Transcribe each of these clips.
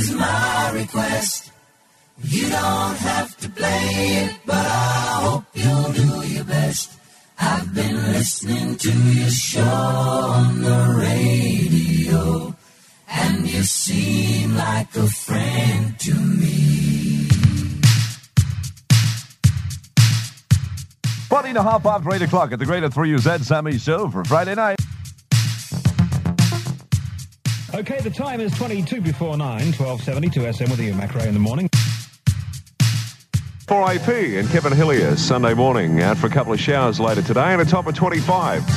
is my request. You don't have to play it, but I hope you'll do your best. I've been listening to your show on the radio, and you seem like a friend to me. Twenty to half after 8 o'clock at the Greater 3UZ Sammy Show for Friday night. Okay, the time is 22 before 9, 1270 SM with you, Macro in the morning. 4AP and Kevin Hillier Sunday morning out for a couple of showers later today and a top of 25.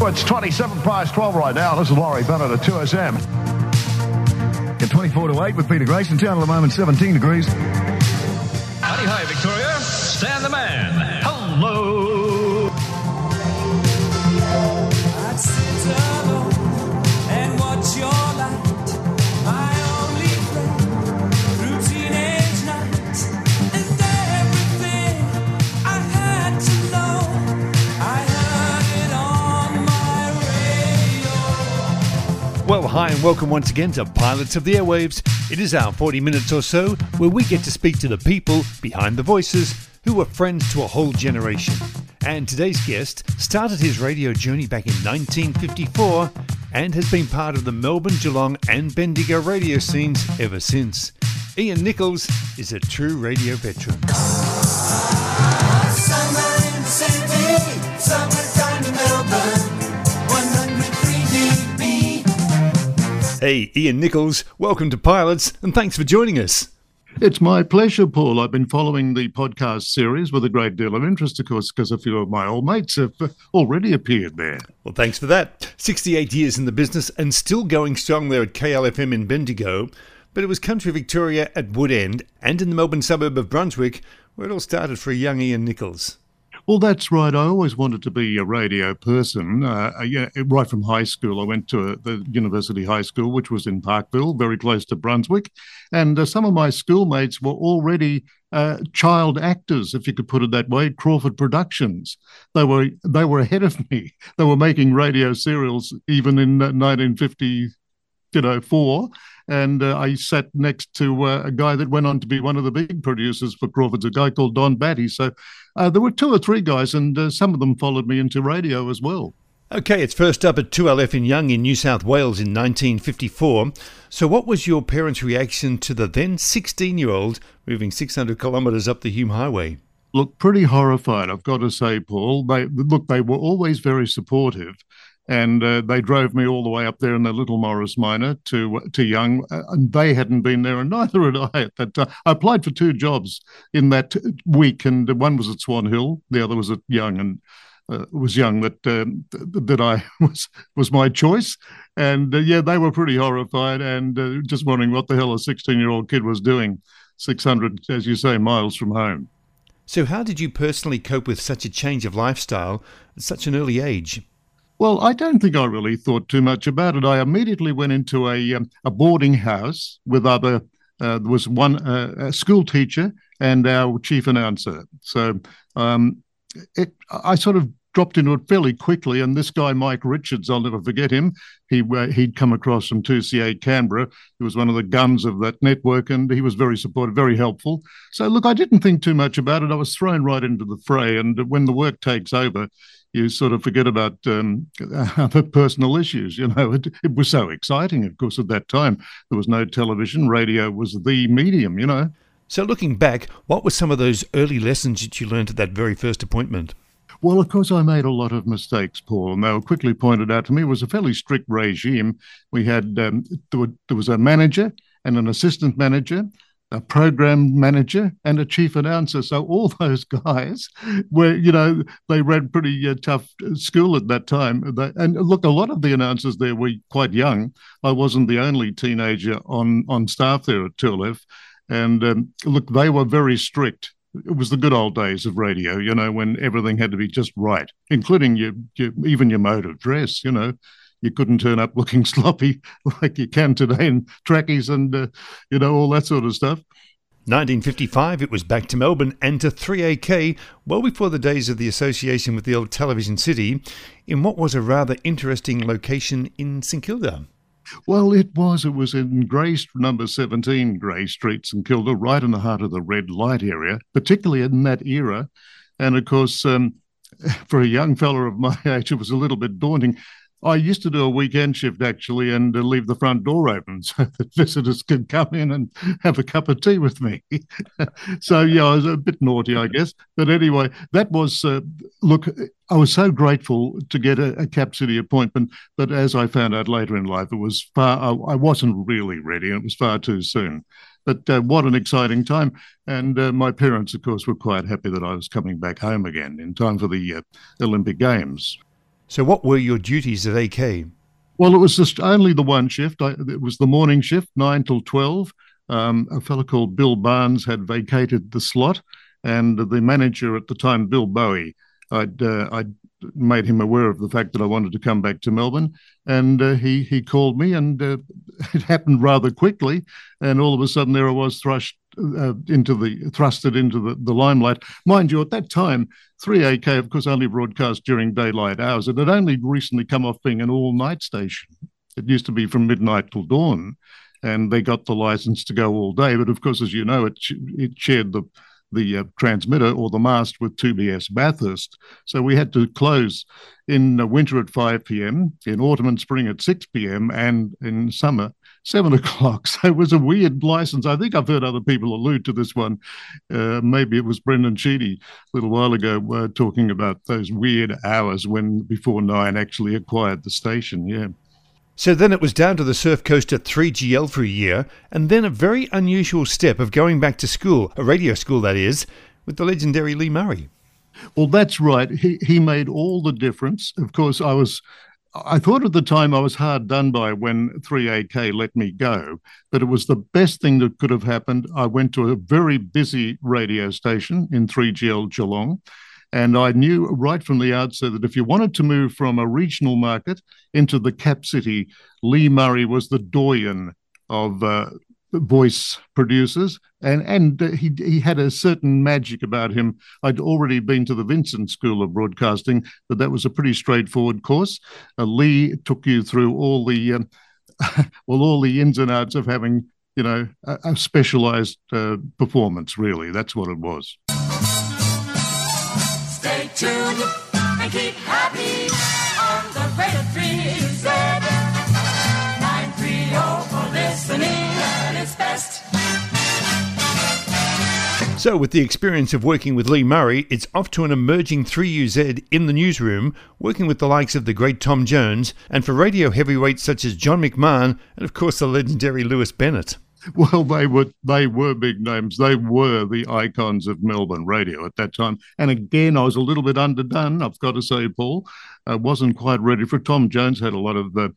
Well, it's 27 past 12 right now. This is Laurie Bennett at 2SM. At 24 to 8 with Peter Grayson. Down at the moment 17 degrees. Howdy, hi, Victoria. Stan the man. Well, hi and welcome once again to Pilots of the Airwaves. It is our 40 minutes or so where we get to speak to the people behind the voices who were friends to a whole generation. And today's guest started his radio journey back in 1954 and has been part of the Melbourne, Geelong, and Bendigo radio scenes ever since. Ian Nichols is a true radio veteran. Hey, Ian Nichols, welcome to Pilots and thanks for joining us. It's my pleasure, Paul. I've been following the podcast series with a great deal of interest, of course, because a few of my old mates have uh, already appeared there. Well, thanks for that. 68 years in the business and still going strong there at KLFM in Bendigo. But it was country Victoria at Woodend and in the Melbourne suburb of Brunswick where it all started for a young Ian Nichols. Well, that's right. I always wanted to be a radio person. Uh, yeah, right from high school, I went to uh, the University High School, which was in Parkville, very close to Brunswick. And uh, some of my schoolmates were already uh, child actors, if you could put it that way, Crawford Productions. They were they were ahead of me. They were making radio serials even in uh, 1950, you know, four. And uh, I sat next to uh, a guy that went on to be one of the big producers for Crawford's, a guy called Don Battye. So uh, there were two or three guys, and uh, some of them followed me into radio as well. Okay, it's first up at 2LF in Young in New South Wales in 1954. So, what was your parents' reaction to the then 16 year old moving 600 kilometres up the Hume Highway? Look, pretty horrified, I've got to say, Paul. They look, they were always very supportive, and uh, they drove me all the way up there in the little Morris Minor to to Young, uh, and they hadn't been there, and neither had I at that time. I applied for two jobs in that week, and one was at Swan Hill, the other was at Young, and uh, was Young that um, that I was was my choice, and uh, yeah, they were pretty horrified and uh, just wondering what the hell a sixteen year old kid was doing, six hundred, as you say, miles from home. So, how did you personally cope with such a change of lifestyle at such an early age? Well, I don't think I really thought too much about it. I immediately went into a um, a boarding house with other. Uh, there was one uh, school teacher and our chief announcer. So um, it, I sort of dropped into it fairly quickly. And this guy, Mike Richards, I'll never forget him. He uh, he'd come across from 2CA Canberra. He was one of the guns of that network, and he was very supportive, very helpful. So look, I didn't think too much about it. I was thrown right into the fray, and when the work takes over, you sort of forget about um, other personal issues. You know, it, it was so exciting. Of course, at that time there was no television. Radio was the medium. You know. So, looking back, what were some of those early lessons that you learned at that very first appointment? Well, of course, I made a lot of mistakes, Paul, and they were quickly pointed out to me. It was a fairly strict regime. We had um, there, were, there was a manager and an assistant manager, a program manager, and a chief announcer. So all those guys were, you know, they ran pretty uh, tough school at that time. They, and look, a lot of the announcers there were quite young. I wasn't the only teenager on on staff there at 2LF. And um, look, they were very strict it was the good old days of radio, you know, when everything had to be just right, including your, your even your mode of dress. You know, you couldn't turn up looking sloppy like you can today in trackies and uh, you know all that sort of stuff. 1955, it was back to Melbourne and to 3AK, well before the days of the association with the old television city, in what was a rather interesting location in St Kilda. Well, it was. It was in Grey number 17 Grey Street, St Kilda, right in the heart of the red light area, particularly in that era. And of course, um, for a young fella of my age, it was a little bit daunting. I used to do a weekend shift actually and uh, leave the front door open so that visitors could come in and have a cup of tea with me. so, yeah, I was a bit naughty, I guess. But anyway, that was, uh, look, I was so grateful to get a, a, Cap City appointment. But as I found out later in life, it was far, I, I wasn't really ready and it was far too soon. But uh, what an exciting time. And uh, my parents, of course, were quite happy that I was coming back home again in time for the uh, Olympic Games. So, what were your duties at AK? Well, it was just only the one shift. I, it was the morning shift, nine till 12. Um, a fellow called Bill Barnes had vacated the slot, and the manager at the time, Bill Bowie, I'd uh, I'd made him aware of the fact that I wanted to come back to Melbourne, and uh, he he called me, and uh, it happened rather quickly, and all of a sudden there I was thrust uh, into the thrusted into the, the limelight. Mind you, at that time, 3AK of course only broadcast during daylight hours. It had only recently come off being an all night station. It used to be from midnight till dawn, and they got the license to go all day. But of course, as you know, it it shared the the uh, transmitter or the mast with 2BS Bathurst. So we had to close in winter at 5 p.m., in autumn and spring at 6 p.m., and in summer, 7 o'clock. So it was a weird license. I think I've heard other people allude to this one. Uh, maybe it was Brendan Sheedy a little while ago uh, talking about those weird hours when before Nine actually acquired the station. Yeah. So then it was down to the surf coast at 3GL for a year, and then a very unusual step of going back to school, a radio school that is, with the legendary Lee Murray. Well, that's right. He he made all the difference. Of course, I was I thought at the time I was hard done by when 3AK let me go, but it was the best thing that could have happened. I went to a very busy radio station in 3GL Geelong. And I knew right from the outset that if you wanted to move from a regional market into the cap city, Lee Murray was the doyen of uh, voice producers, and and uh, he he had a certain magic about him. I'd already been to the Vincent School of Broadcasting, but that was a pretty straightforward course. Uh, Lee took you through all the um, well all the ins and outs of having you know a, a specialized uh, performance. Really, that's what it was tuned and keep happy on the Radio 3Z. 930 So, with the experience of working with Lee Murray, it's off to an emerging 3UZ in the newsroom, working with the likes of the great Tom Jones, and for radio heavyweights such as John McMahon, and of course the legendary Lewis Bennett. Well, they were they were big names. They were the icons of Melbourne radio at that time. And again, I was a little bit underdone. I've got to say, Paul, I wasn't quite ready for. Tom Jones had a lot of uh,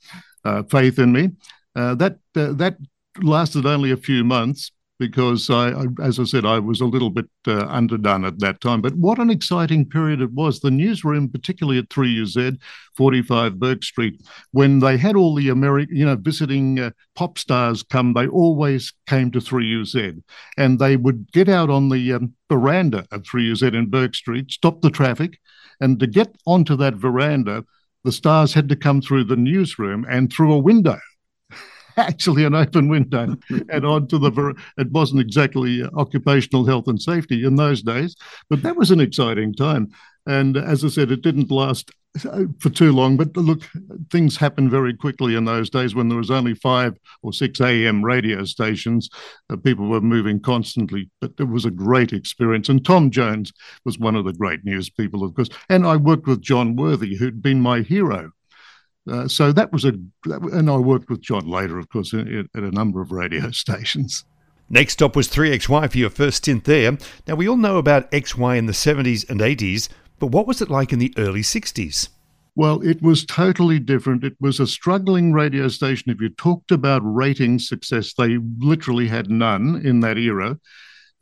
uh, faith in me. Uh, that uh, that lasted only a few months, because I, I, as I said, I was a little bit uh, underdone at that time. But what an exciting period it was. The newsroom, particularly at 3UZ, 45 Bourke Street, when they had all the American, you know, visiting uh, pop stars come, they always came to 3UZ. And they would get out on the um, veranda of 3UZ in Bourke Street, stop the traffic, and to get onto that veranda, the stars had to come through the newsroom and through a window actually an open window and onto the. It wasn't exactly occupational health and safety in those days, but that was an exciting time. And as I said, it didn't last uh, for too long. But look, things happened very quickly in those days when there was only five or six AM radio stations. Uh, people were moving constantly, but it was a great experience. And Tom Jones was one of the great news people, of course. And I worked with John Worthy, who'd been my hero uh, so that was a, and I worked with John later, of course, at, at a number of radio stations. Next stop was 3XY for your first stint there. Now, we all know about XY in the 70s and 80s, but what was it like in the early 60s? Well, it was totally different. It was a struggling radio station. If you talked about rating success, they literally had none in that era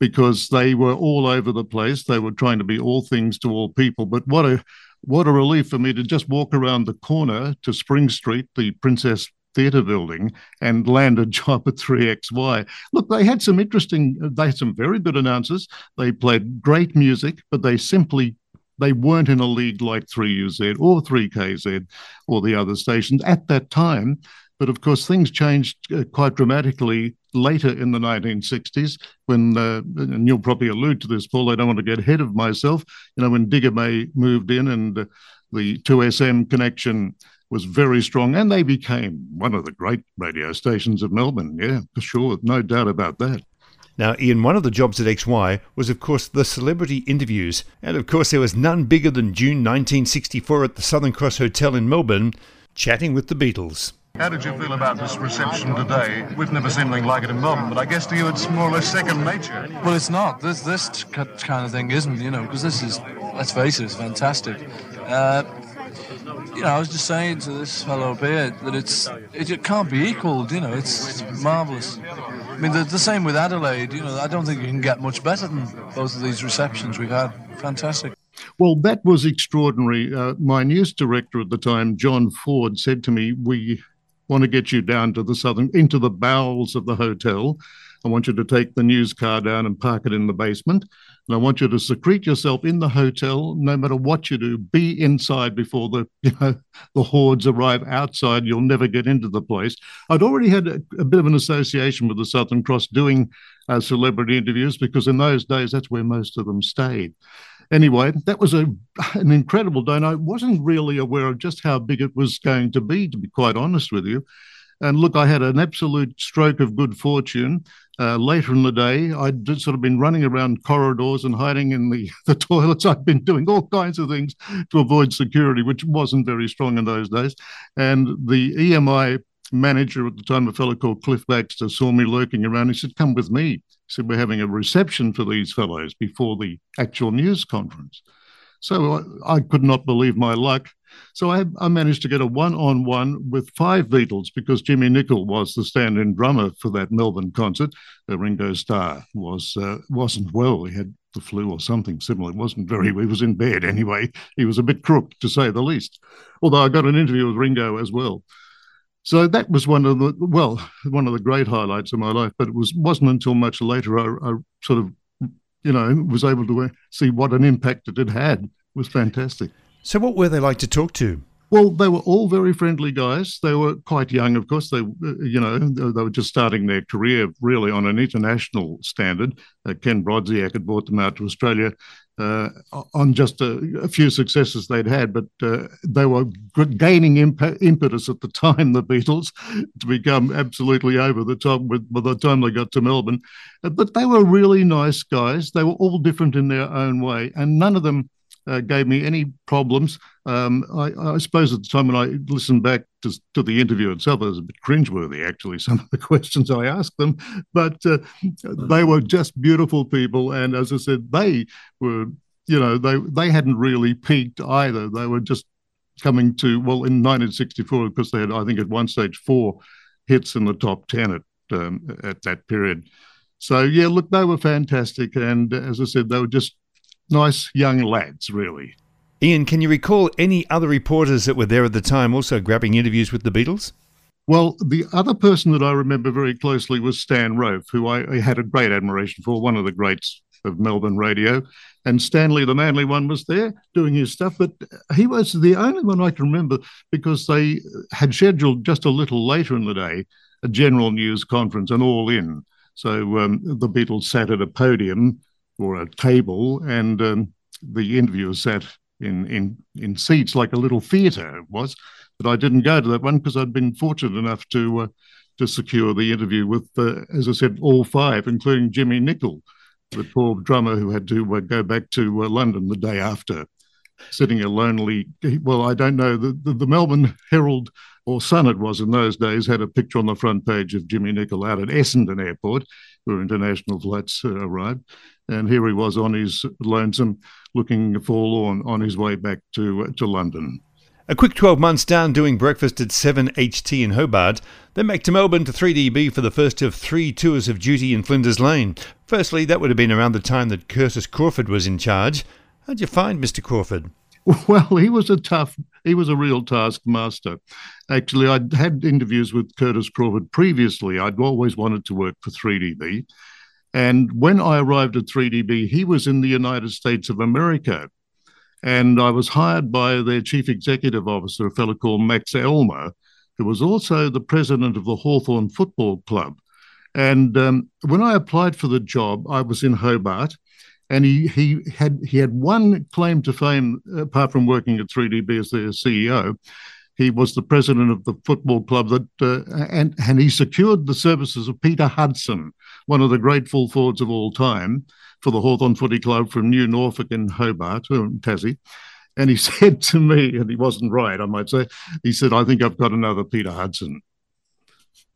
because they were all over the place. They were trying to be all things to all people. But what a what a relief for me to just walk around the corner to Spring Street, the Princess Theatre building, and land a job at 3XY. Look, they had some interesting, they had some very good announcers. They played great music, but they simply they weren't in a league like 3UZ or 3KZ or the other stations at that time. But of course, things changed uh, quite dramatically later in the 1960s when, uh, and you'll probably allude to this, Paul, I don't want to get ahead of myself, you know, when Digger May moved in and uh, the 2SM connection was very strong and they became one of the great radio stations of Melbourne. Yeah, for sure. No doubt about that. Now, Ian, one of the jobs at XY was, of course, the celebrity interviews. And of course, there was none bigger than June 1964 at the Southern Cross Hotel in Melbourne, chatting with the Beatles. How did you feel about this reception today? We've never seen anything like it in Melbourne, but I guess to you it's more or less second nature. Well, it's not. This this kind of thing isn't, you know, because this is, let's face it, it's fantastic. Uh, you know, I was just saying to this fellow up here that it's it, it can't be equalled. You know, it's, it's marvelous. I mean, the, the, same with Adelaide. You know, I don't think you can get much better than both of these receptions we've had. Fantastic. Well, that was extraordinary. Uh, my news director at the time, John Ford, said to me, "We want to get you down to the southern, into the bowels of the hotel. I want you to take the news car down and park it in the basement." And I want you to secrete yourself in the hotel, no matter what you do. Be inside before the you know the hordes arrive outside. You'll never get into the place. I'd already had a, a bit of an association with the Southern Cross doing uh, celebrity interviews because in those days that's where most of them stayed. Anyway, that was a an incredible day. And I wasn't really aware of just how big it was going to be, to be quite honest with you. And look, I had an absolute stroke of good fortune. Uh, later in the day, I'd sort of been running around corridors and hiding in the, the toilets. I'd been doing all kinds of things to avoid security, which wasn't very strong in those days. And the EMI manager at the time, a fellow called Cliff Baxter, saw me lurking around. He said, Come with me. He said, We're having a reception for these fellows before the actual news conference. So I, I could not believe my luck. So I, I managed to get a one on one with five Beatles because Jimmie Nicol was the stand in drummer for that Melbourne concert. Ringo Starr was, uh, wasn't well. He had the flu or something similar. It wasn't very, he was in bed anyway. He was a bit crook, to say the least. Although I got an interview with Ringo as well. So that was one of the well, one of the great highlights of my life. But it was wasn't until much later I, I sort of, you know, was able to see what an impact it had had. It was fantastic. So, what were they like to talk to? Well, they were all very friendly guys. They were quite young, of course. They, uh, you know, they were just starting their career really on an international standard. Uh, Kenn Brodziak had brought them out to Australia uh, on just a, a, few successes they'd had, but uh, they were gaining imp- impetus at the time, the Beatles, to become absolutely over the top with, by the time they got to Melbourne. Uh, but they were really nice guys. They were all different in their own way, and none of them uh, gave me any problems. Um, I, I, suppose at the time when I listened back to, to, the interview itself, it was a bit cringeworthy, actually, some of the questions I asked them. But uh, they were just beautiful people. And as I said, they were, you know, they, they hadn't really peaked either. They were just coming to, well, in 1964, because they had, I think, at one stage, four hits in the top 10 at, um, at that period. So, yeah, look, they were fantastic. And as I said, they were just nice young lads, really. Ian, can you recall any other reporters that were there at the time also grabbing interviews with the Beatles? Well, the other person that I remember very closely was Stan Rofe, who I, I, had a great admiration for, one of the greats of Melbourne radio. And Stanley, the Manly one, was there doing his stuff. But he was the only one I can remember because they had scheduled just a little later in the day a general news conference and all in. So um, the Beatles sat at a podium or a table, and um, the interviewers sat in, in, in seats like a little theatre was. But I didn't go to that one because I'd been fortunate enough to uh, to secure the interview with, uh, as I said, all five, including Jimmie Nicol, the poor drummer who had to uh, go back to uh, London the day after, sitting a lonely. Well, I don't know. The, the, the Melbourne Herald or Sun, it was in those days, had a picture on the front page of Jimmie Nicol out at Essendon Airport, where international flights uh, arrived. And here he was on his lonesome, looking forlorn on his way back to, uh, to London. A quick 12 months down doing breakfast at 7HT in Hobart, then back to Melbourne to 3DB for the first of three tours of duty in Flinders Lane. Firstly, that would have been around the time that Curtis Crawford was in charge. How'd you find Mr. Crawford? Well, he was a tough, he was a real taskmaster. Actually, I'd had interviews with Curtis Crawford previously. I'd always wanted to work for 3DB. And when I arrived at 3DB, he was in the United States of America. And I was hired by their chief executive officer, a fellow called Max Elmer, who was also the president of the Hawthorn Football Club. And um, when I applied for the job, I was in Hobart, and he he had he had one claim to fame apart from working at 3DB as their CEO. He was the president of the football club that, uh, and and he secured the services of Peter Hudson, one of the great full forwards of all time, for the Hawthorn Footy Club from New Norfolk in Hobart, uh, Tassie. And he said to me, and he wasn't right, I might say, he said, I think I've got another Peter Hudson.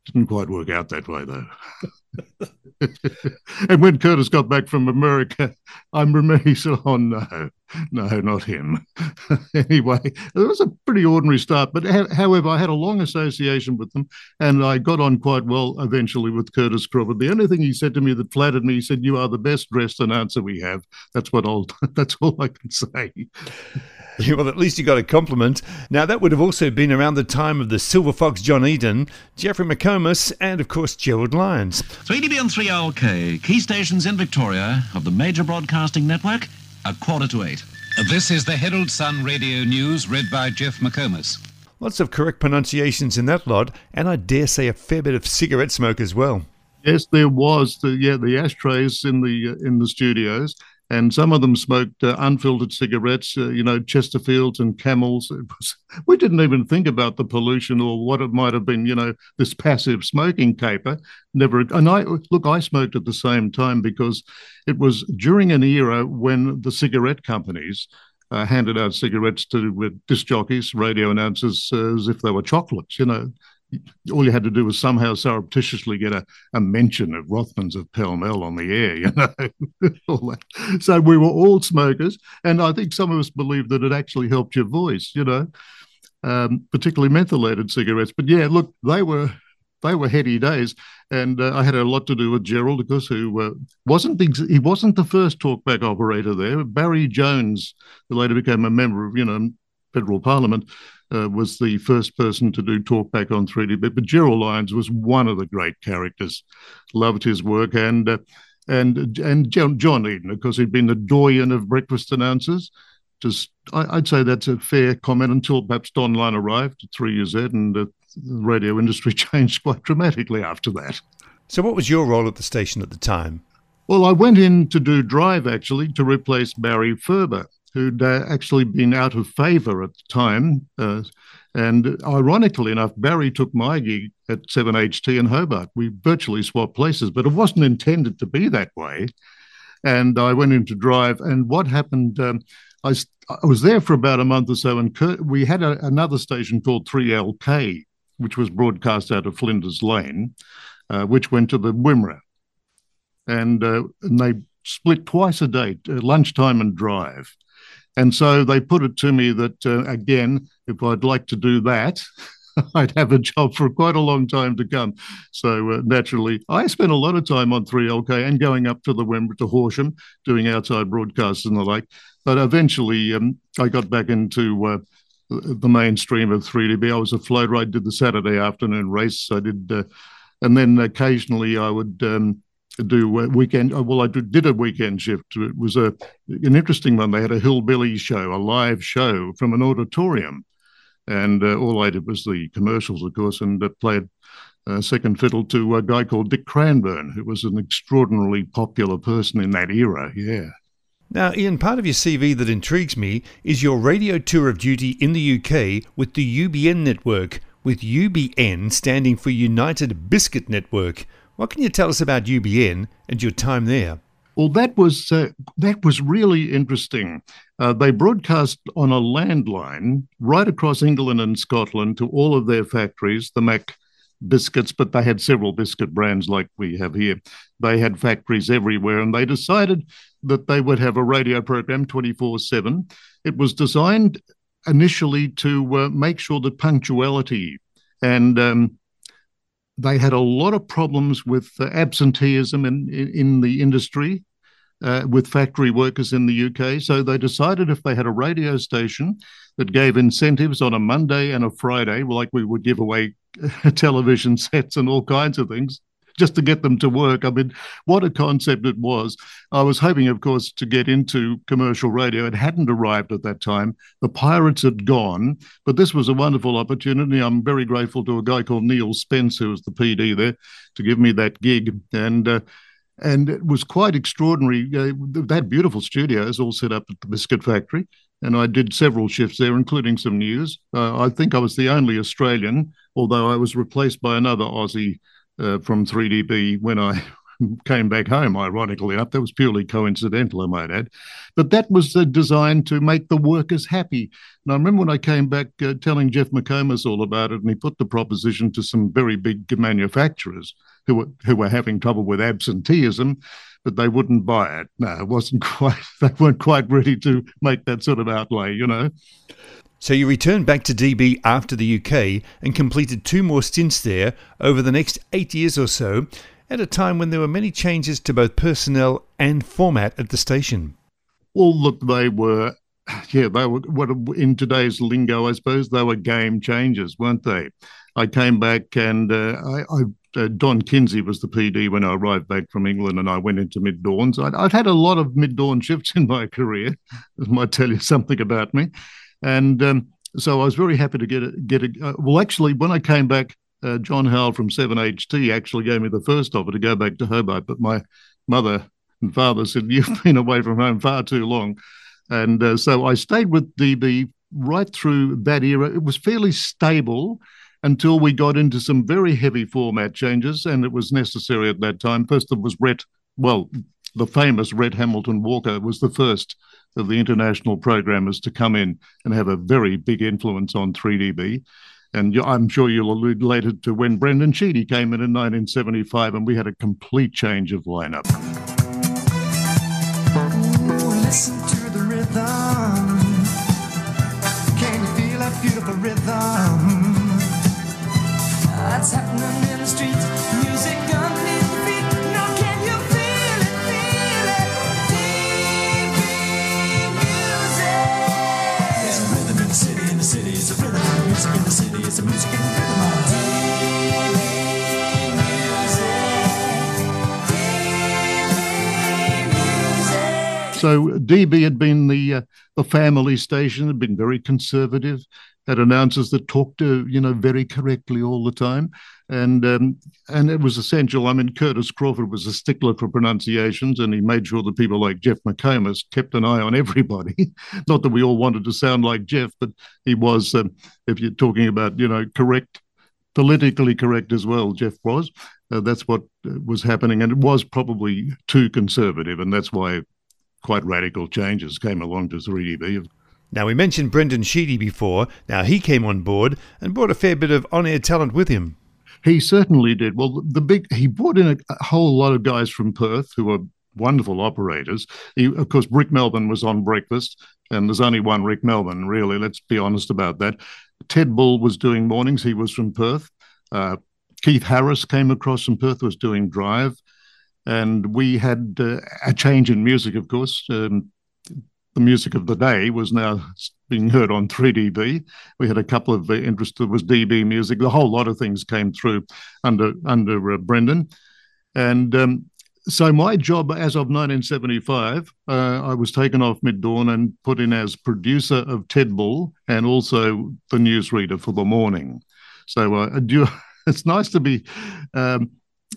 Didn't quite work out that way, though. and when Curtis got back from America, I remember he said, Oh, no, no, not him. anyway, it was a pretty ordinary start. But ha- however, I had a long association with them and I got on quite well eventually with Curtis Crawford. The only thing he said to me that flattered me, he said, You are the best dressed announcer we have. That's what I'll, that's all I can say. Yeah, well, at least you got a compliment. Now, that would have also been around the time of the Silver Fox John Eden, Jeffrey McComas, and of course, Gerald Lyons. 3DB and 3LK, key stations in Victoria of the major broadcasting network, a quarter to eight. This is the Herald Sun Radio News, read by Jeff McComas. Lots of correct pronunciations in that lot, and I dare say a fair bit of cigarette smoke as well. Yes, there was the yeah the ashtrays in the uh, in the studios, and some of them smoked uh, unfiltered cigarettes, uh, you know, Chesterfields and Camels. Was, we didn't even think about the pollution or what it might have been, you know, this passive smoking caper. Never, and I look, I smoked at the same time because it was during an era when the cigarette companies. Uh, handed out cigarettes to disc jockeys, radio announcers, uh, as if they were chocolates. You know, all you had to do was somehow surreptitiously get a, a mention of Rothmans of Pall Mall on the air, you know. so we were all smokers, and I think some of us believed that it actually helped your voice, you know, um, particularly mentholated cigarettes. But yeah, look, they were they were heady days, and uh, I had a lot to do with Gerald, of course, who uh, wasn't the, he wasn't the first talkback operator there. Barry Jones, who later became a member of you know federal parliament, uh, was the first person to do talkback on 3D. But Gerald Lyons was one of the great characters. Loved his work and uh, and and John Eden, of course, he'd been the doyen of breakfast announcers. Just I, would say that's a fair comment until perhaps Don Lyon arrived at 3UZ and uh, the radio industry changed quite dramatically after that. So, what was your role at the station at the time? Well, I went in to do drive actually to replace Barry Ferber who'd uh, actually been out of favor at the time. Uh, and ironically enough, Barry took my gig at 7HT in Hobart. We virtually swapped places, but it wasn't intended to be that way. And I went in to drive. And what happened? Um, I, I, was there for about a month or so, and we had a, another station called 3LK, which was broadcast out of Flinders Lane, uh, which went to the Wimmera. And, uh, and they split twice a day, uh, lunchtime and drive. And so they put it to me that, uh, again, if I'd like to do that, I'd have a job for quite a long time to come. So uh, naturally, I spent a lot of time on 3LK and going up to the Wimmera to Horsham, doing outside broadcasts and the like. But eventually, um, I got back into uh, the mainstream of 3DB. I was a float ride, did the Saturday afternoon race. I did, uh, and then occasionally I would um, do weekend. Uh, well, I did a weekend shift. It was a an interesting one. They had a hillbilly show, a live show from an auditorium, and uh, all I did was the commercials, of course, and uh, played uh, second fiddle to a guy called Dick Cranbourne, who was an extraordinarily popular person in that era. Yeah. Now, Ian, part of your CV that intrigues me is your radio tour of duty in the UK with the UBN network, with UBN standing for United Biscuit Network. What can you tell us about UBN and your time there? Well, that was uh, that was really interesting. Uh, they broadcast on a landline right across England and Scotland to all of their factories, the Mac biscuits, but they had several biscuit brands like we have here. They had factories everywhere, and they decided that they would have a radio program 24 7. It was designed initially to uh, make sure that punctuality and um, they had a lot of problems with uh, absenteeism in, in, in, the industry, uh, with factory workers in the UK. So they decided if they had a radio station that gave incentives on a Monday and a Friday, like we would give away television sets and all kinds of things, just to get them to work. I mean, what a concept it was. I was hoping, of course, to get into commercial radio. It hadn't arrived at that time. The pirates had gone, but this was a wonderful opportunity. I'm very grateful to a guy called Neil Spence, who was the PD there, to give me that gig. And uh, and it was quite extraordinary. Uh, they had beautiful studios all set up at the Biscuit Factory, and I did several shifts there, including some news. Uh, I think I was the only Australian, although I was replaced by another Aussie uh, from 3DB when I came back home, ironically enough. That was purely coincidental, I might add. But that was uh, designed to make the workers happy. And I remember when I came back uh, telling Jeff McComas all about it, and he put the proposition to some very big manufacturers who were, who were having trouble with absenteeism, but they wouldn't buy it. No, it wasn't quite, they weren't quite ready to make that sort of outlay, you know. So you returned back to DB after the UK and completed two more stints there over the next eight years or so, at a time when there were many changes to both personnel and format at the station. Well, look, they were, yeah, they were, what in today's lingo, I suppose, they were game changers, weren't they? I came back and uh, I, I uh, Don Kinsey was the PD when I arrived back from England, and I went into mid dawns. I'd, I'd, had a lot of mid dawn shifts in my career. This might tell you something about me. And um, so I was very happy to get it. Get uh, well, actually, when I came back, uh, John Howell from 7HT actually gave me the first offer to go back to Hobart, but my mother and father said, You've been away from home far too long. And uh, so I stayed with DB right through that era. It was fairly stable until we got into some very heavy format changes, and it was necessary at that time. First, there was Rhett, well, the famous Rhett Hamilton Walker was the first of the international programmers to come in and have a very big influence on 3DB. And I'm sure you'll allude later to when Brendan Sheedy came in in 1975 and we had a complete change of lineup. So DB had been the uh, the family station, had been very conservative, had announcers that talked to you know very correctly all the time, and um, and it was essential. I mean, Curtis Crawford was a stickler for pronunciations, and he made sure that people like Jeff McComas kept an eye on everybody. Not that we all wanted to sound like Jeff, but he was, um, if you're talking about you know correct politically correct as well, Jeff was. Uh, that's what uh, was happening. And it was probably too conservative. And that's why quite radical changes came along to 3DB. Now, we mentioned Brendan Sheedy before. Now, he came on board and brought a fair bit of on air talent with him. He certainly did. Well, the big he brought in a, a whole lot of guys from Perth who were wonderful operators. He, of course, Rick Melbourne was on breakfast, and there's only one Rick Melbourne, really. Let's be honest about that. Ted Bull was doing mornings. He was from Perth. Uh, Keith Harris came across from Perth, was doing drive and we had uh, a change in music, of course. Um, the music of the day was now being heard on 3DB. We had a couple of uh, interests. There was DB music. The whole lot of things came through under under uh, Brendan, and um, so my job as of 1975, uh, I was taken off mid dawn and put in as producer of Ted Bull and also the newsreader for the morning. So uh, it's nice to be. Um,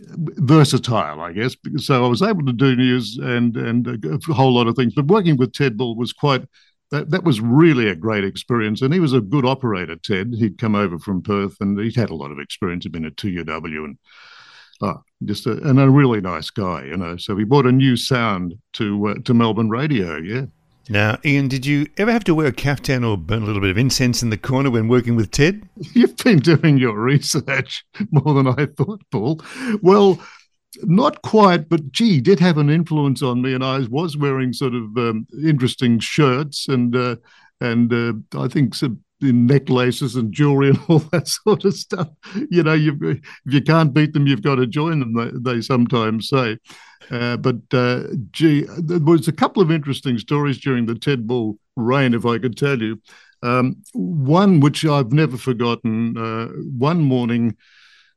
versatile, I guess. So I was able to do news and and a whole lot of things. But working with Ted Bull was quite that that was really a great experience. And he was a good operator. Ted, he'd come over from Perth and he'd had a lot of experience. He'd been at 2UW and oh, just a, and a really nice guy, you know. So he brought a new sound to uh, to Melbourne radio. Yeah. Now, Ian, did you ever have to wear a caftan or burn a little bit of incense in the corner when working with Ted? You've been doing your research more than I thought, Paul. Well, not quite, but gee, did have an influence on me, and I was wearing sort of um, interesting shirts and uh, and uh, I think some necklaces and jewelry and all that sort of stuff. You know, you if you can't beat them, you've got to join them. They, they sometimes say. Uh, but uh, gee, there was a couple of interesting stories during the Ted Bull reign, if I could tell you. Um, one which I've never forgotten. Uh, one morning,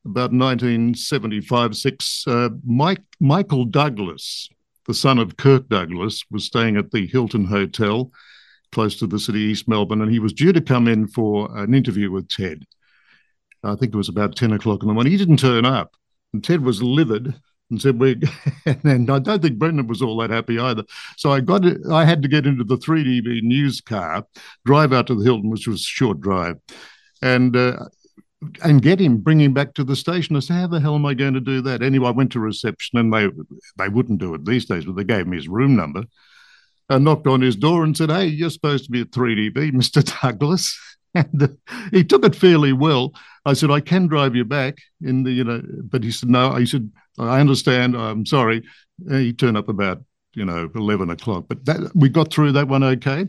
about 1975 6, uh, Mike, Michael Douglas, the son of Kirk Douglas, was staying at the Hilton Hotel close to the city, East Melbourne, and he was due to come in for an interview with Ted. I think it was about 10 o'clock in the morning. He didn't turn up, and Ted was livid and said, "We," and I don't think Brendan was all that happy either. So I got, it, I had to get into the 3DB news car, drive out to the Hilton, which was a short drive, and uh, and get him, bring him back to the station. I said, how the hell am I going to do that? Anyway, I went to reception, and they they wouldn't do it these days, but they gave me his room number. I knocked on his door and said, "Hey, you're supposed to be at 3DB, Mister Douglas." And uh, he took it fairly well. I said, "I can drive you back in the, you know," but he said, "No." He said, "I understand. I'm sorry." And he turned up about, you know, 11 o'clock, but that we got through that one okay.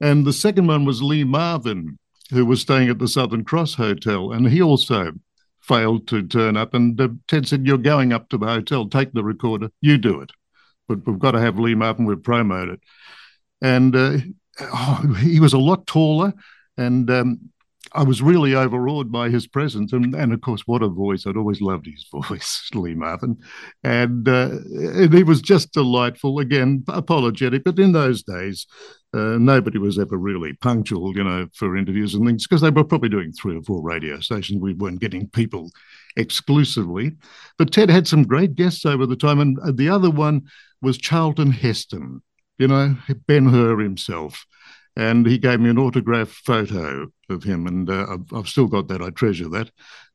And the second one was Lee Marvin, who was staying at the Southern Cross Hotel, and he also failed to turn up. And uh, Ted said, "You're going up to the hotel. Take the recorder. You do it." But we've got to have Lee Marvin. We've promoted, and uh, oh, he was a lot taller and um, I was really overawed by his presence, and, and of course, what a voice! I'd always loved his voice, Lee Marvin, and, uh, and he was just delightful. Again, apologetic, but in those days, uh, nobody was ever really punctual, you know, for interviews and things because they were probably doing three or four radio stations. We weren't getting people exclusively, but Ted had some great guests over the time, and the other one was Charlton Heston, you know, Ben Hur himself and he gave me an autograph photo of him, and uh, I've, I've, still got that. I treasure that.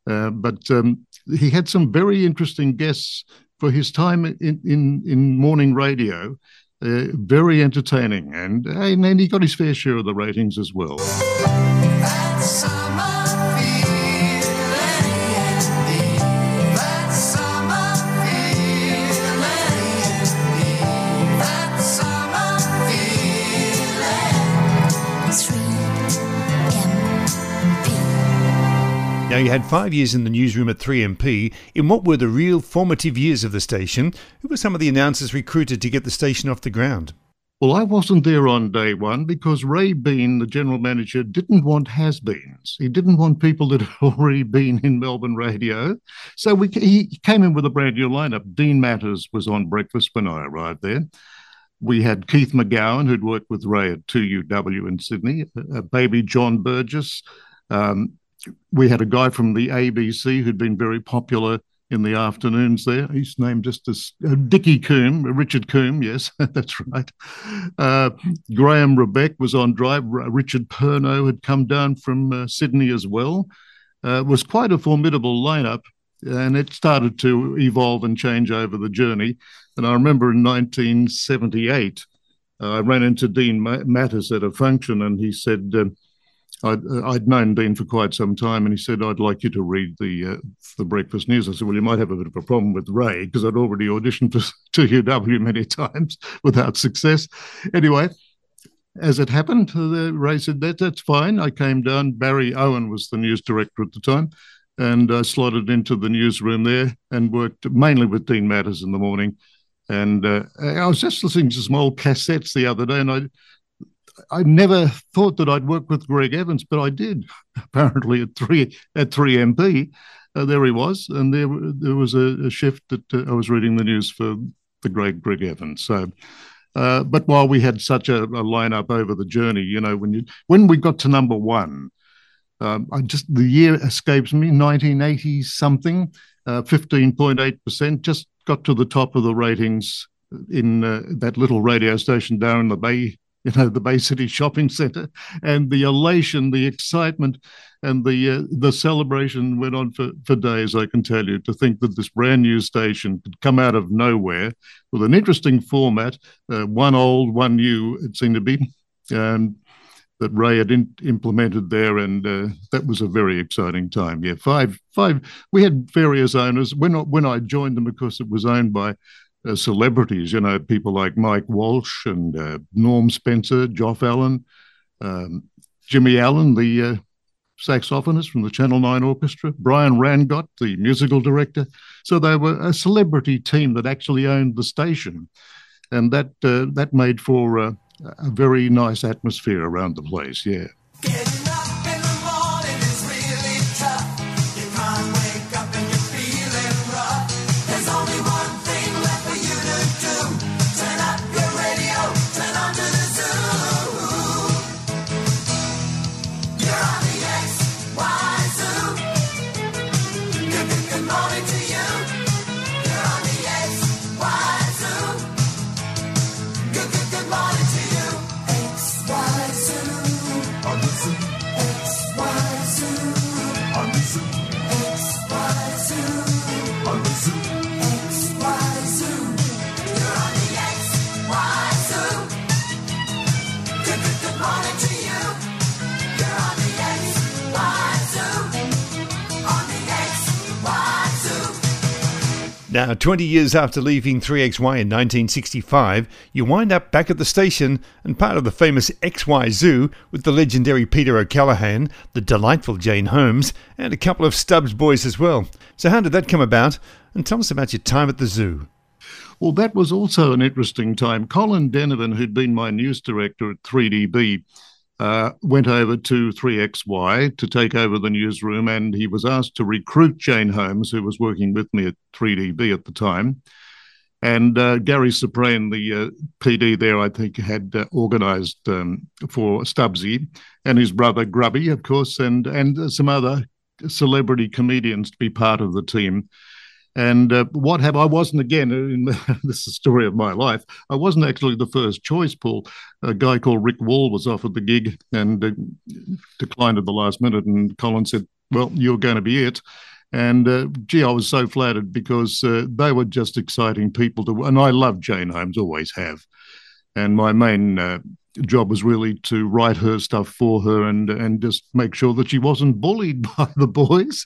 Uh, but um, he had some very interesting guests for his time in in, in morning radio. Uh, very entertaining, and, and he got his fair share of the ratings as well. Now, you had five years in the newsroom at 3MP. In what were the real formative years of the station? Who were some of the announcers recruited to get the station off the ground? Well, I wasn't there on day one because Ray Bean, the general manager, didn't want has beens. He didn't want people that had already been in Melbourne radio. So we, he came in with a brand new lineup. Dean Matters was on breakfast when I arrived there. We had Keith McGowan, who'd worked with Ray at 2UW in Sydney, a baby John Burgess, um, we had a guy from the ABC who'd been very popular in the afternoons there. His name just as uh, Dickie Coombe, Richard Coombe, yes, that's right. Uh, Graham Rebeck was on drive. Richard Perno had come down from uh, Sydney as well. Uh, it was quite a formidable lineup, and it started to evolve and change over the journey. And I remember in 1978, uh, I ran into Dean Matters at a function, and he said, uh, I'd, I'd, known Dean for quite some time, and he said, "I'd like you to read the uh, the breakfast news." I said, "Well, you might have a bit of a problem with Ray because I'd already auditioned for 2UW many times without success." Anyway, as it happened, uh, Ray said, that, "That's fine." I came down. Barry Owen was the news director at the time, and I slotted into the newsroom there and worked mainly with Dean Matters in the morning. And uh, I was just listening to some old cassettes the other day, and I I never thought that I'd work with Greg Evans, but I did. Apparently at three at three MP, uh, there he was, and there there was a, a shift that uh, I was reading the news for the great Greg Evans. So, uh, but while we had such a, a lineup over the journey, you know, when you when we got to number one, um, I just the year escapes me, 1980 something, uh, fifteen point eight percent, just got to the top of the ratings in uh, that little radio station down in the Bay you know, the Bay City Shopping Centre, and the elation, the excitement, and the uh, the celebration went on for, for days. I can tell you to think that this brand new station could come out of nowhere with an interesting format, uh, one old, one new. It seemed to be. Um, that Ray had in, implemented there, and uh, that was a very exciting time. Yeah, five, five. We had various owners. When when I joined them, of course, it was owned by uh, celebrities, you know, people like Mike Walsh and uh, Norm Spencer, Joff Ellen, um, Jimmy Allen, the uh, saxophonist from the Channel 9 Orchestra, Brian Rangott, the musical director. So they were a celebrity team that actually owned the station. And that, uh, that made for a very nice atmosphere around the place, yeah. 20 years after leaving 3XY in 1965, you wind up back at the station and part of the famous XY Zoo with the legendary Peter O'Callaghan, the delightful Jane Holmes, and a couple of Stubbs boys as well. So, how did that come about? And tell us about your time at the zoo. Well, that was also an interesting time. Colin Denovan, who'd been my news director at 3DB, uh, went over to 3XY to take over the newsroom, and he was asked to recruit Jane Holmes, who was working with me at 3DB at the time. And uh, Gary Soprane, the uh, PD there, I think, had uh, organised um, for Stubbsy and his brother Grubby, of course, and and some other celebrity comedians to be part of the team. And uh, what have I wasn't again in the, this is the story of my life. I wasn't actually the first choice, Paul. A guy called Rick Wall was offered the gig and uh, declined at the last minute. And Colin said, "Well, you're going to be it." And uh, gee, I was so flattered because uh, they were just exciting people to. And I love Jane Holmes, always have. And my main uh, job was really to write her stuff for her and and just make sure that she wasn't bullied by the boys.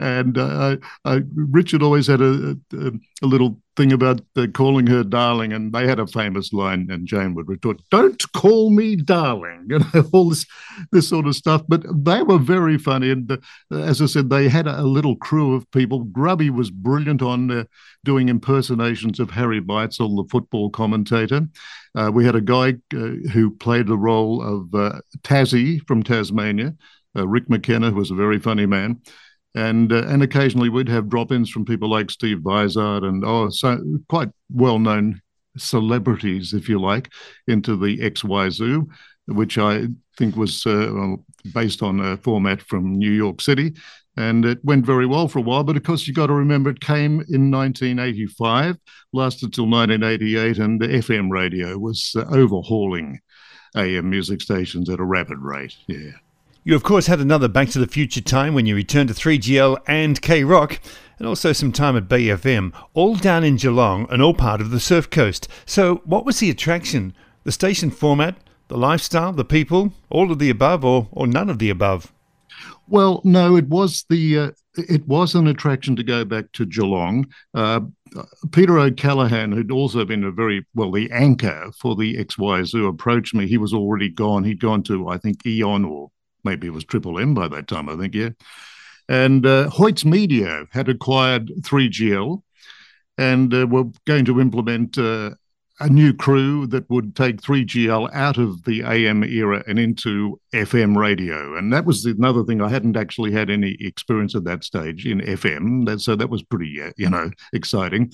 And uh, I, I, Richard always had a, a, a little thing about uh, calling her darling, and they had a famous line, and Jane would retort, "Don't call me darling," you know, all this this sort of stuff. But they were very funny, and uh, as I said, they had a, a, little crew of people. Grubby was brilliant on uh, doing impersonations of Harry Beitzel, the football commentator. Uh, we had a guy uh, who played the role of Tassie from Tasmania. Rick McKenna, who was a very funny man and uh, and occasionally we'd have drop-ins from people like Steve Vizard and oh, so quite well-known celebrities, if you like, into the XY Zoo, which I think was uh, based on a format from New York City, and it went very well for a while. But of course, you got to remember it came in 1985, lasted till 1988, and the FM radio was uh, overhauling AM music stations at a rapid rate. Yeah. You, of course, had another Back to the Future time when you returned to 3GL and K Rock, and also some time at Bay FM, all down in Geelong and all part of the Surf Coast. So, what was the attraction? The station format, the lifestyle, the people, all of the above, or, or none of the above? Well, no, it was the uh, it was an attraction to go back to Geelong. Uh, Peter O'Callaghan, who'd also been a very well the anchor for the XY Zoo, approached me. He was already gone. He'd gone to I think Eon or maybe it was Triple M by that time, I think, yeah. And uh, Hoyts Media had acquired 3GL and uh, were going to implement uh, a new crew that would take 3GL out of the AM era and into FM radio. And that was another thing. I hadn't actually had any experience at that stage in FM. so that was pretty, uh, you know, exciting.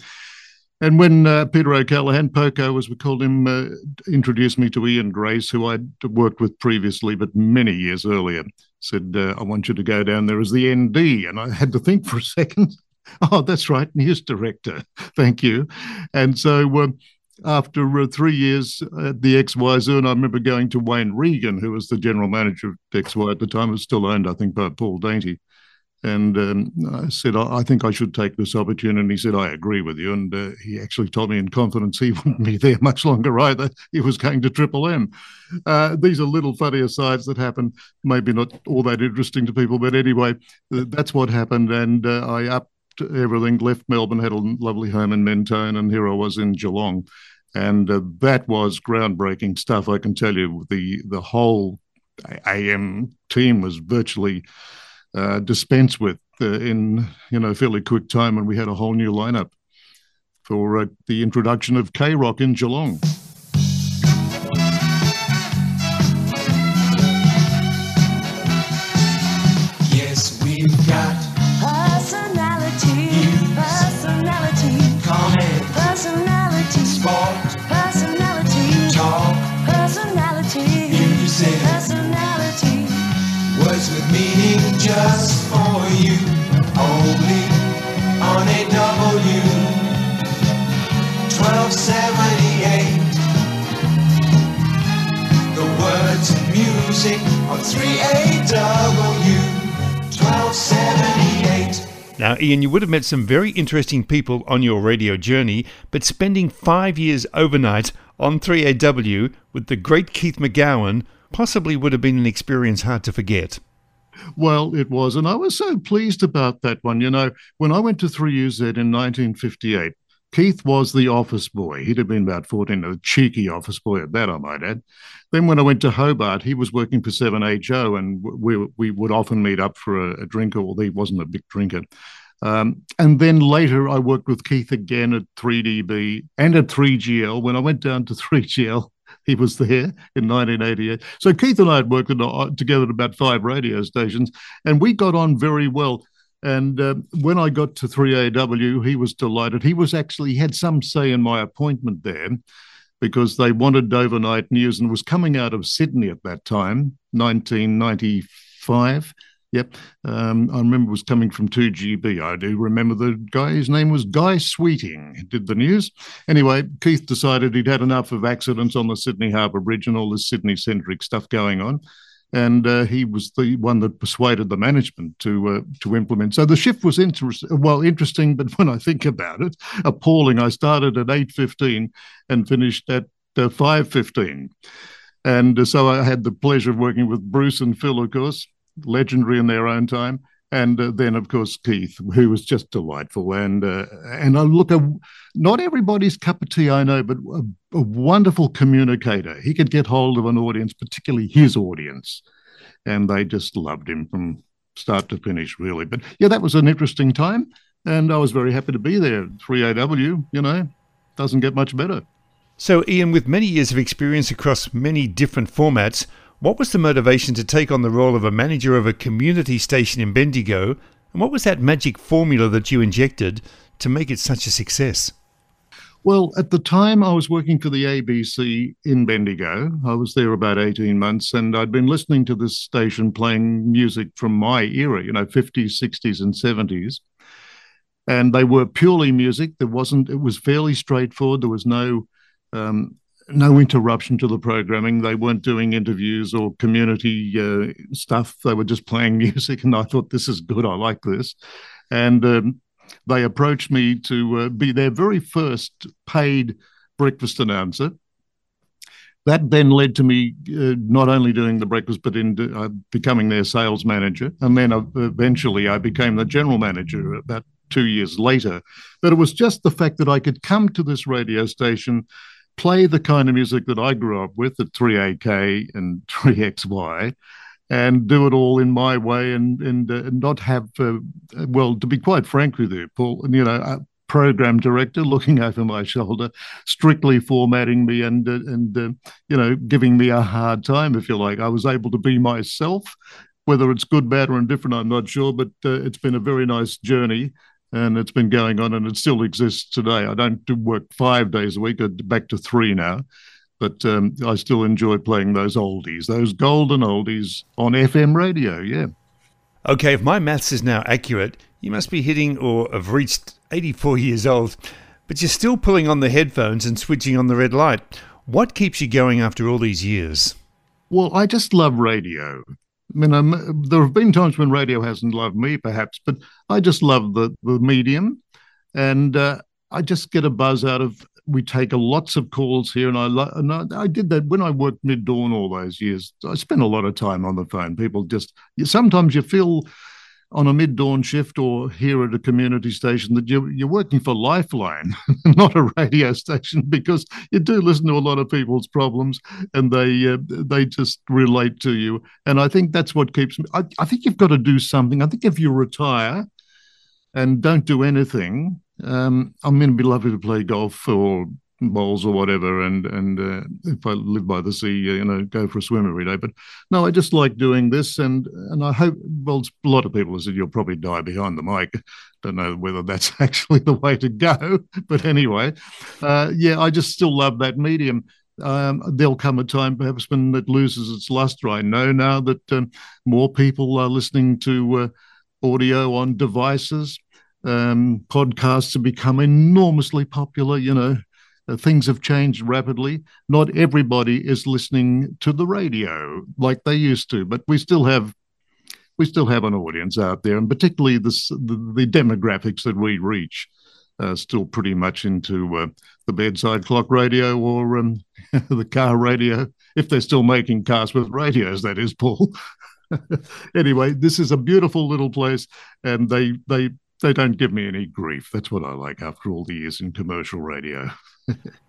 And when uh, Peter O'Callaghan, Poco, as we called him, uh, introduced me to Ian Grace, who I'd worked with previously, but many years earlier, said, uh, I want you to go down there as the ND. And I had to think for a second. oh, that's right, news director. Thank you. And so uh, after uh, three years at the XY and I remember going to Wayne Regan, who was the general manager of XY at the time, it was still owned, I think, by Paul Dainty. And um, I said, I think I should take this opportunity. And he said, I agree with you. And uh, he actually told me in confidence he wouldn't be there much longer either. He was going to Triple M. Uh, these are little funny asides that happen, maybe not all that interesting to people. But anyway, that's what happened. And uh, I upped everything, left Melbourne, had a lovely home in Mentone, and here I was in Geelong. And uh, that was groundbreaking stuff. I can tell you, the, the whole AM team was virtually uh, dispense with uh, in you know fairly quick time, and we had a whole new lineup for uh, the introduction of K Rock in Geelong. Just for you. Only on AW 1278. The words and music on 3AW 1278. Now, Ian, you would have met some very interesting people on your radio journey, but spending five years overnight on 3AW with the great Keith McGowan possibly would have been an experience hard to forget. Well, it was. And I was so pleased about that one. You know, when I went to 3UZ in 1958, Keith was the office boy. He'd have been about 14, a cheeky office boy at that, I might add. Then when I went to Hobart, he was working for 7HO and we, we would often meet up for a, a drink, although he wasn't a big drinker. Um, and then later, I worked with Keith again at 3DB and at 3GL. When I went down to 3GL, he was there in 1988. So Keith and I had worked uh, together at about five radio stations, and we got on very well. And uh, when I got to 3AW, he was delighted. He was actually he had some say in my appointment there because they wanted overnight news and was coming out of Sydney at that time, 1995. Yep. Um, I remember it was coming from 2GB. I do remember the guy. His name was Guy Sweeting, did the news. Anyway, Keith decided he'd had enough of accidents on the Sydney Harbour Bridge and all this Sydney centric stuff going on. And uh, he was the one that persuaded the management to uh, to implement. So the shift was interesting. Well, interesting, but when I think about it, appalling. I started at eight fifteen and finished at uh, five fifteen, and uh, so I had the pleasure of working with Bruce and Phil, of course, legendary in their own time. And uh, then, of course, Keith, who was just delightful. And uh, and I look, a, not everybody's cup of tea, I know, but a, a, wonderful communicator. He could get hold of an audience, particularly his audience, and they just loved him from start to finish, really. But yeah, that was an interesting time, and I was very happy to be there. 3AW, you know, doesn't get much better. So, Ian, with many years of experience across many different formats, what was the motivation to take on the role of a manager of a community station in Bendigo? And what was that magic formula that you injected to make it such a success? Well, at the time I was working for the ABC in Bendigo. I was there about 18 months and I'd been listening to this station playing music from my era, you know, 50s, 60s, and 70s. And they were purely music. There wasn't, it was fairly straightforward. There was no um, no interruption to the programming. They weren't doing interviews or community uh, stuff. They were just playing music, and I thought this is good. I like this, and um, they approached me to uh, be their very first paid breakfast announcer. That then led to me uh, not only doing the breakfast, but in uh, becoming their sales manager, and then uh, eventually I became the general manager about two years later. But it was just the fact that I could come to this radio station play the kind of music that I grew up with at 3AK and 3XY and do it all in my way and and, uh, not have uh, well to be quite frank with you paul you know a program director looking over my shoulder strictly formatting me and uh, and uh, you know giving me a hard time if you like. I was able to be myself. Whether it's good bad or indifferent i'm not sure but uh, it's been a very nice journey and it's been going on and it still exists today. I don't do work five days a week, I'm back to three now, but um, I still enjoy playing those oldies, those golden oldies on FM radio. Yeah. Okay, if my maths is now accurate, you must be hitting or have reached 84 years old, but you're still pulling on the headphones and switching on the red light. What keeps you going after all these years? Well, I just love radio. I mean, I'm, there have been times when radio hasn't loved me, perhaps, but I just love the the medium, and uh, I just get a buzz out of. We take lots of calls here, and I lo- and I, I did that when I worked mid dawn all those years. I spent a lot of time on the phone. People just sometimes you feel on a mid-dawn shift or here at a community station that you're, you're working for Lifeline, not a radio station, because you do listen to a lot of people's problems and they uh, they just relate to you. And I think that's what keeps me. I, I think you've got to do something. I think if you retire and don't do anything, um, I'm going to be lovely to play golf or bowls or whatever, and and uh, if I live by the sea, you know, go for a swim every day. But no, I just like doing this, and and I hope. Well, a lot of people have said you'll probably die behind the mic. Don't know whether that's actually the way to go, but anyway, uh, yeah, I just still love that medium. Um, there'll come a time perhaps when it loses its luster. I know now that um, more people are listening to uh, audio on devices. Um, podcasts have become enormously popular. You know, uh, things have changed rapidly. Not everybody is listening to the radio like they used to, but we still have we still have an audience out there, and particularly this, the, the demographics that we reach. Uh, still pretty much into uh, the bedside clock radio or um, the car radio, if they're still making cars with radios, that is, Paul. anyway, this is a beautiful little place, and they they they don't give me any grief. That's what I like after all the years in commercial radio.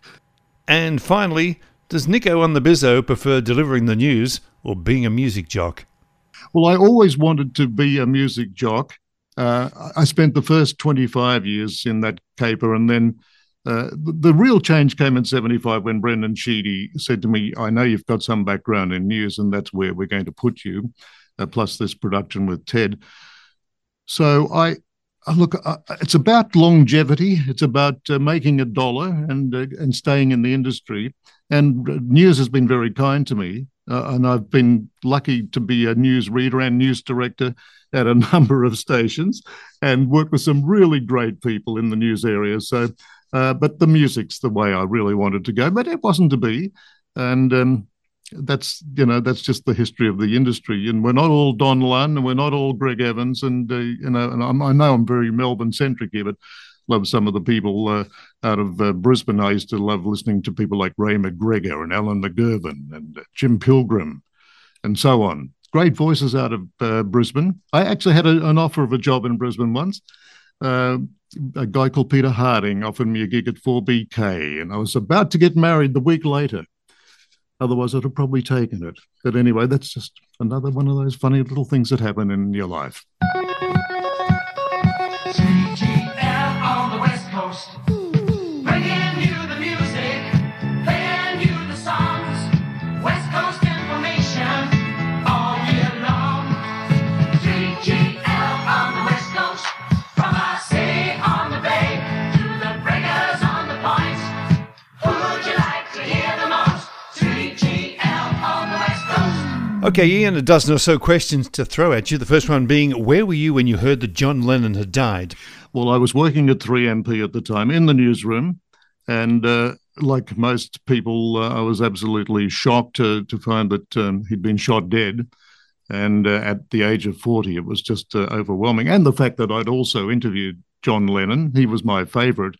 And finally, does Nico on the Bizzo prefer delivering the news or being a music jock? Well, I always wanted to be a music jock. Uh, I spent the first 25 years in that caper, and then uh, the, the real change came in 75 when Brendan Sheedy said to me, I know you've got some background in news, and that's where we're going to put you, uh, plus this production with Ted. So I, I look, uh, it's about longevity. It's about uh, making a dollar and uh, and staying in the industry. And uh, news has been very kind to me, uh, and I've been lucky to be a news reader and news director at a number of stations, and work with some really great people in the news area. So, uh, but the music's the way I really wanted to go, but it wasn't to be, and. Um, that's you know that's just the history of the industry, and we're not all Don Lunn, and we're not all Greg Evans, and uh, you know, and I'm, i know I'm very Melbourne centric here, but love some of the people uh, out of uh, Brisbane. I used to love listening to people like Ray McGregor and Alan McGirvan and uh, Jim Pilgrim, and so on. Great voices out of uh, Brisbane. I actually had a, an offer of a job in Brisbane once. Uh, a guy called Peter Harding offered me a gig at 4BK, and I was about to get married the week later. Otherwise, I'd have probably taken it. But anyway, that's just another one of those funny little things that happen in your life. Okay, Ian, a dozen or so questions to throw at you. The first one being, where were you when you heard that John Lennon had died? Well, I was working at 3MP at the time in the newsroom, and uh, like most people, uh, I was absolutely shocked to, to find that um, he'd been shot dead. And uh, at the age of 40, it was just uh, overwhelming. And the fact that I'd also interviewed John Lennon, he was my favorite.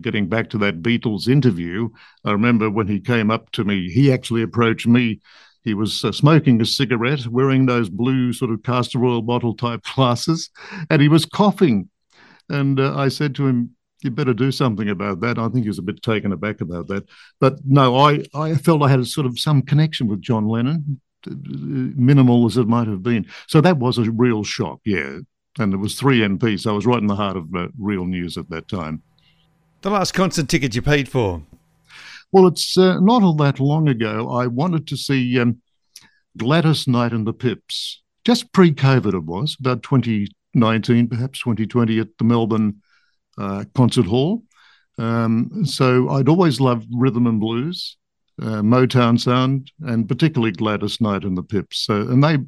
Getting back to that Beatles interview, I remember when he came up to me, he actually approached me. He was uh, smoking a cigarette, wearing those blue sort of castor oil bottle type glasses, and he was coughing. And uh, I said to him, you better do something about that. I think he was a bit taken aback about that. But no, I, I felt I had a sort of some connection with John Lennon, uh, minimal as it might have been. So that was a real shock, yeah. And it was 3MP, so I was right in the heart of uh, real news at that time. The last concert ticket you paid for? Well, it's uh, not all that long ago. I wanted to see um, Gladys Knight and the Pips. Just pre COVID, it was about 2019, perhaps 2020 at the Melbourne uh, Concert Hall. Um, so I'd always loved rhythm and blues, uh, Motown sound, and particularly Gladys Knight and the Pips. So, and they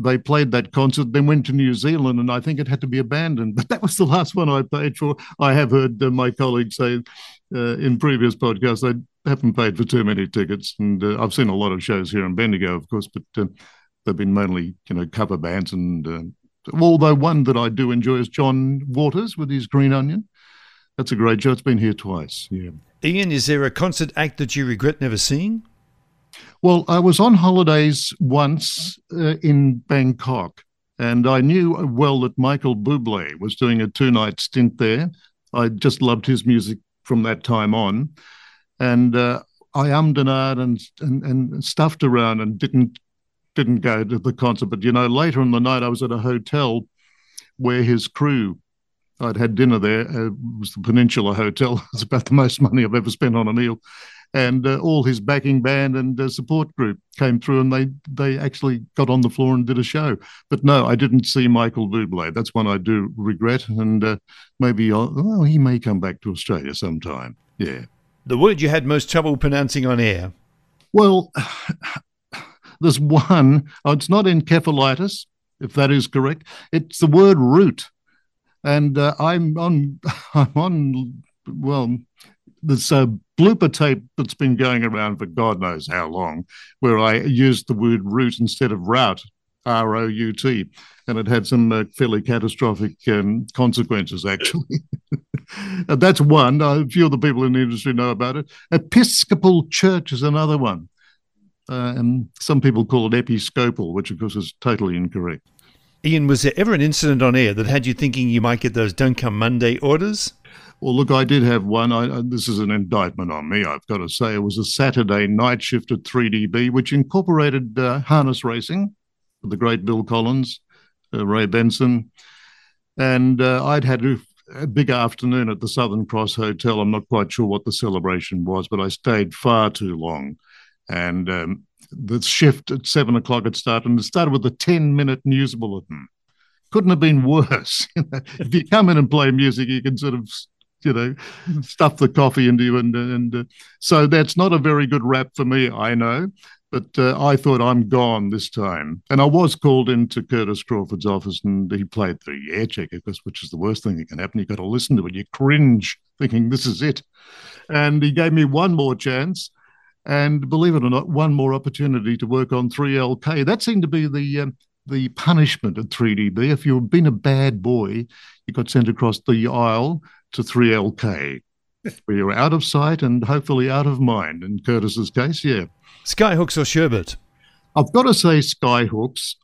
they played that concert, then went to New Zealand, and I think it had to be abandoned. But that was the last one I paid for. I have heard uh, my colleagues say uh, in previous podcasts they haven't paid for too many tickets, and uh, I've seen a lot of shows here in Bendigo, of course, but uh, they've been mainly you know cover bands. And uh, although one that I do enjoy is John Waters with his Green Onion. That's a great show. It's been here twice. Yeah. Ian, is there a concert act that you regret never seeing? Well, I was on holidays once uh, in Bangkok, and I knew well that Michael Bublé was doing a two night stint there. I just loved his music from that time on. And uh, I ummed and ahed and, and, and stuffed around and didn't didn't go to the concert. But you know, later in the night, I was at a hotel where his crew. I'd had dinner there. Uh, it was the Peninsula Hotel. It's about the most money I've ever spent on a meal and uh, all his backing band and uh, support group came through and they they actually got on the floor and did a show but no i didn't see michael bublé that's one i do regret and uh, maybe I'll, well, he may come back to australia sometime yeah The word you had most trouble pronouncing on air? well there's one oh, it's not encephalitis if that is correct it's the word root and uh, i'm on i'm on well there's a blooper tape that's been going around for God knows how long, where I used the word root instead of route, R O U T, and it had some uh, fairly catastrophic um, consequences, actually. Uh, That's one. A few of the people in the industry know about it. Episcopal Church is another one. Um, some people call it episcopal, which of course is totally incorrect. Ian, was there ever an incident on air that had you thinking you might get those don't come Monday orders? Well, look, I did have one. I, this is an indictment on me, I've got to say. It was a Saturday night shift at 3DB, which incorporated uh, harness racing with the great Bill Collins, uh, Ray Benson. And uh, I'd had a, a big afternoon at the Southern Cross Hotel. I'm not quite sure what the celebration was, but I stayed far too long. And um, the shift at seven o'clock had started, and it started with a 10 minute news bulletin. Couldn't have been worse. if you come in and play music, you can sort of you know, stuff the coffee into you. And, and uh, so that's not a very good rap for me, I know. But uh, I thought I'm gone this time. And I was called into Curtis Crawford's office and he played the air check, of course, which is the worst thing that can happen. You've got to listen to it. You cringe thinking this is it. And he gave me one more chance. And believe it or not, one more opportunity to work on 3LK. That seemed to be the um, the punishment at 3DB. If you've been a bad boy, you got sent across the aisle to 3LK. where you're out of sight and hopefully out of mind. In Curtis's case, yeah. Skyhooks or sherbet? I've got to say Skyhooks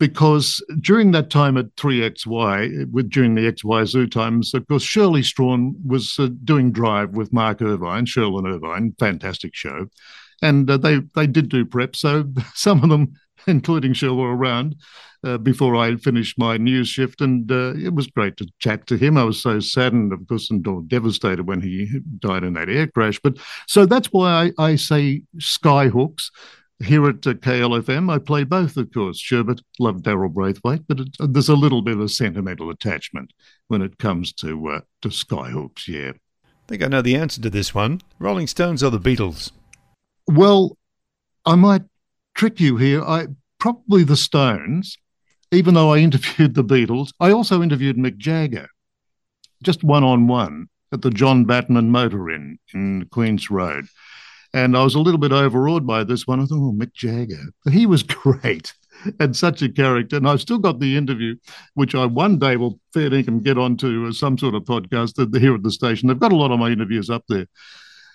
because during that time at 3XY, with during the XY Zoo times, of course, Shirley Strachan was uh, doing Drive with Mark Irvine, Sherlin Irvine, fantastic show. And uh, they, they did do prep. So some of them, including were around uh, before I finished my news shift. And uh, it was great to chat to him. I was so saddened, of course, and devastated when he died in that air crash. But so that's why I, I say Skyhooks here at uh, KLFM, I play both, of course. Sherbet loved Daryl Braithwaite, but it, there's a little bit of a sentimental attachment when it comes to uh, to Skyhooks. Yeah, I think I know the answer to this one. Rolling Stones or the Beatles? Well, I might trick you here. I probably the Stones, even though I interviewed the Beatles. I also interviewed Mick Jagger, just one on one at the John Batman Motor Inn in Queens Road. And I was a little bit overawed by this one. I thought, oh, Mick Jagger. He was great and such a character. And I've still got the interview, which I one day will fair dinkum get onto some sort of podcast here at the station. They've got a lot of my interviews up there.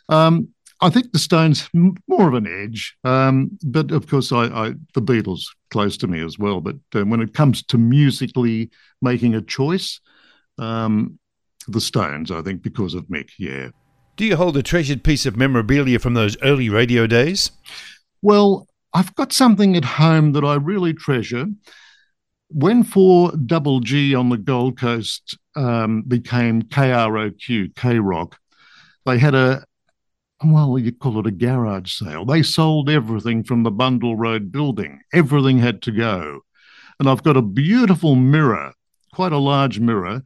Um, I think the Stones more of an edge, um, but of course, I, I, the Beatles close to me as well. But uh, when it comes to musically making a choice, um, the Stones, I think, because of Mick, yeah. Do you hold a treasured piece of memorabilia from those early radio days? Well, I've got something at home that I really treasure. When 4 Double G on the Gold Coast um, became KROQ, K Rock, they had a, well, you call it a garage sale. They sold everything from the Bundall Road building, everything had to go. And I've got a beautiful mirror, quite a large mirror,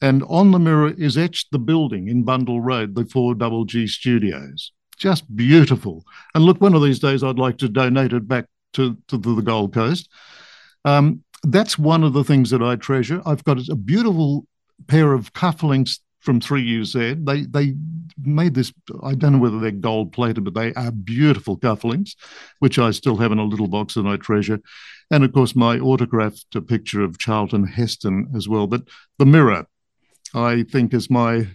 and on the mirror is etched the building in Bundall Road, the 4 Double G Studios. Just beautiful. And look, one of these days I'd like to donate it back to, to the Gold Coast. Um, that's one of the things that I treasure. I've got a beautiful pair of cufflinks from 3UZ. They they made this, I don't know whether they're gold plated, but they are beautiful cufflinks, which I still have in a little box that I treasure. And of course, my autographed picture of Charlton Heston as well. But the mirror, I think is my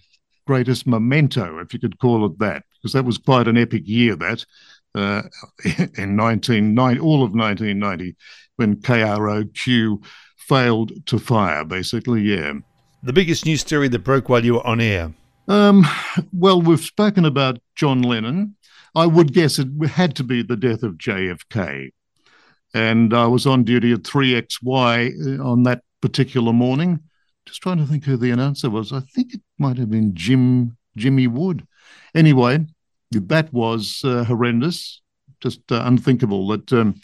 greatest memento, if you could call it that, because that was quite an epic year. That uh, in 1990, all of 1990, when KROQ failed to fire, basically, yeah. The biggest news story that broke while you were on air. Um, well, we've spoken about John Lennon. I would guess it had to be the death of JFK. And I was on duty at 3XY on that particular morning just trying to think who the announcer was. I think it might have been Jim Jimmy Wood. Anyway, that was uh, horrendous, just uh, unthinkable that um,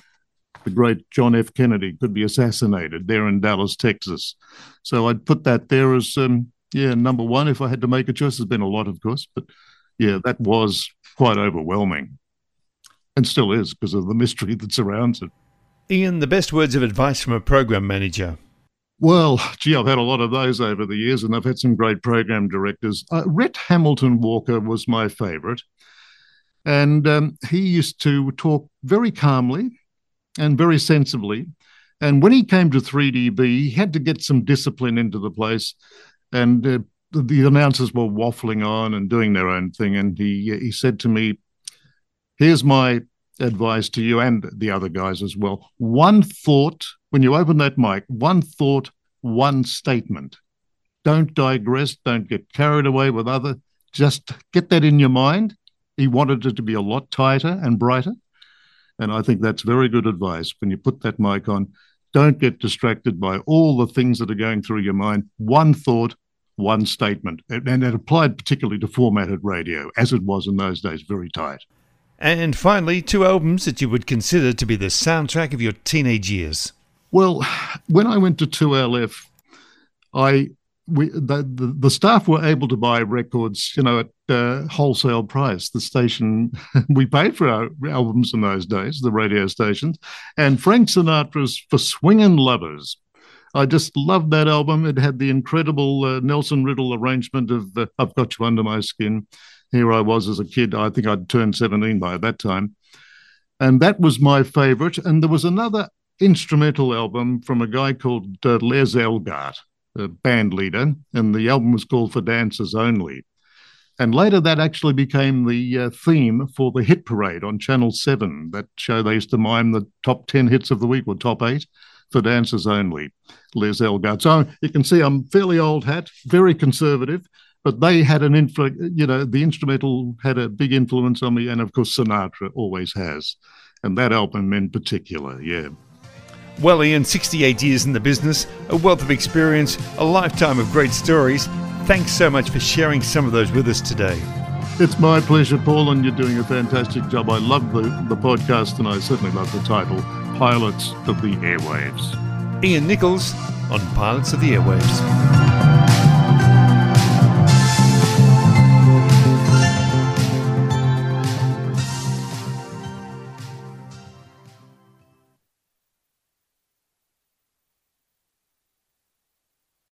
the great John F. Kennedy could be assassinated there in Dallas, Texas. So I'd put that there as um, yeah number one if I had to make a choice. There's been a lot, of course, but yeah, that was quite overwhelming, and still is because of the mystery that surrounds it. Ian, the best words of advice from a program manager. Well, gee, I've had a lot of those over the years, and I've had some great program directors. Uh, Rhett Hamilton Walker was my favorite. And um, he used to talk very calmly and very sensibly. And when he came to 3DB, he had to get some discipline into the place. And uh, the, announcers were waffling on and doing their own thing. And he, he said to me, Here's my advice to you and the other guys as well. One thought, when you open that mic, one thought, one statement. Don't digress, don't get carried away with other, just get that in your mind. He wanted it to be a lot tighter and brighter. And I think that's very good advice when you put that mic on. Don't get distracted by all the things that are going through your mind. One thought, one statement. And it applied particularly to formatted radio, as it was in those days, very tight. And finally, two albums that you would consider to be the soundtrack of your teenage years. Well, when I went to 2LF, I we the, the, the staff were able to buy records, you know, at uh, wholesale price. The station we paid for our albums in those days, the radio stations, and Frank Sinatra's "For Swingin' Lovers." I just loved that album. It had the incredible uh, Nelson Riddle arrangement of uh, "I've Got You Under My Skin." Here I was as a kid. I think I'd turned seventeen by that time, and that was my favorite. And there was another instrumental album from a guy called uh, Les Elgart a band leader, and the album was called For Dancers Only. And later, that actually became the uh, theme for the hit parade on Channel 7. That show they used to mime the top 10 hits of the week or top eight for dancers only. Les Elgart. So you can see I'm fairly old hat, very conservative, but they had an influence, you know, the instrumental had a big influence on me. And of course, Sinatra always has. And that album in particular, yeah. Well, Ian, 68 years in the business, a wealth of experience, a lifetime of great stories. Thanks so much for sharing some of those with us today. It's my pleasure, Paul, and you're doing a fantastic job. I love the, the podcast, and I certainly love the title Pilots of the Airwaves. Ian Nichols on Pilots of the Airwaves.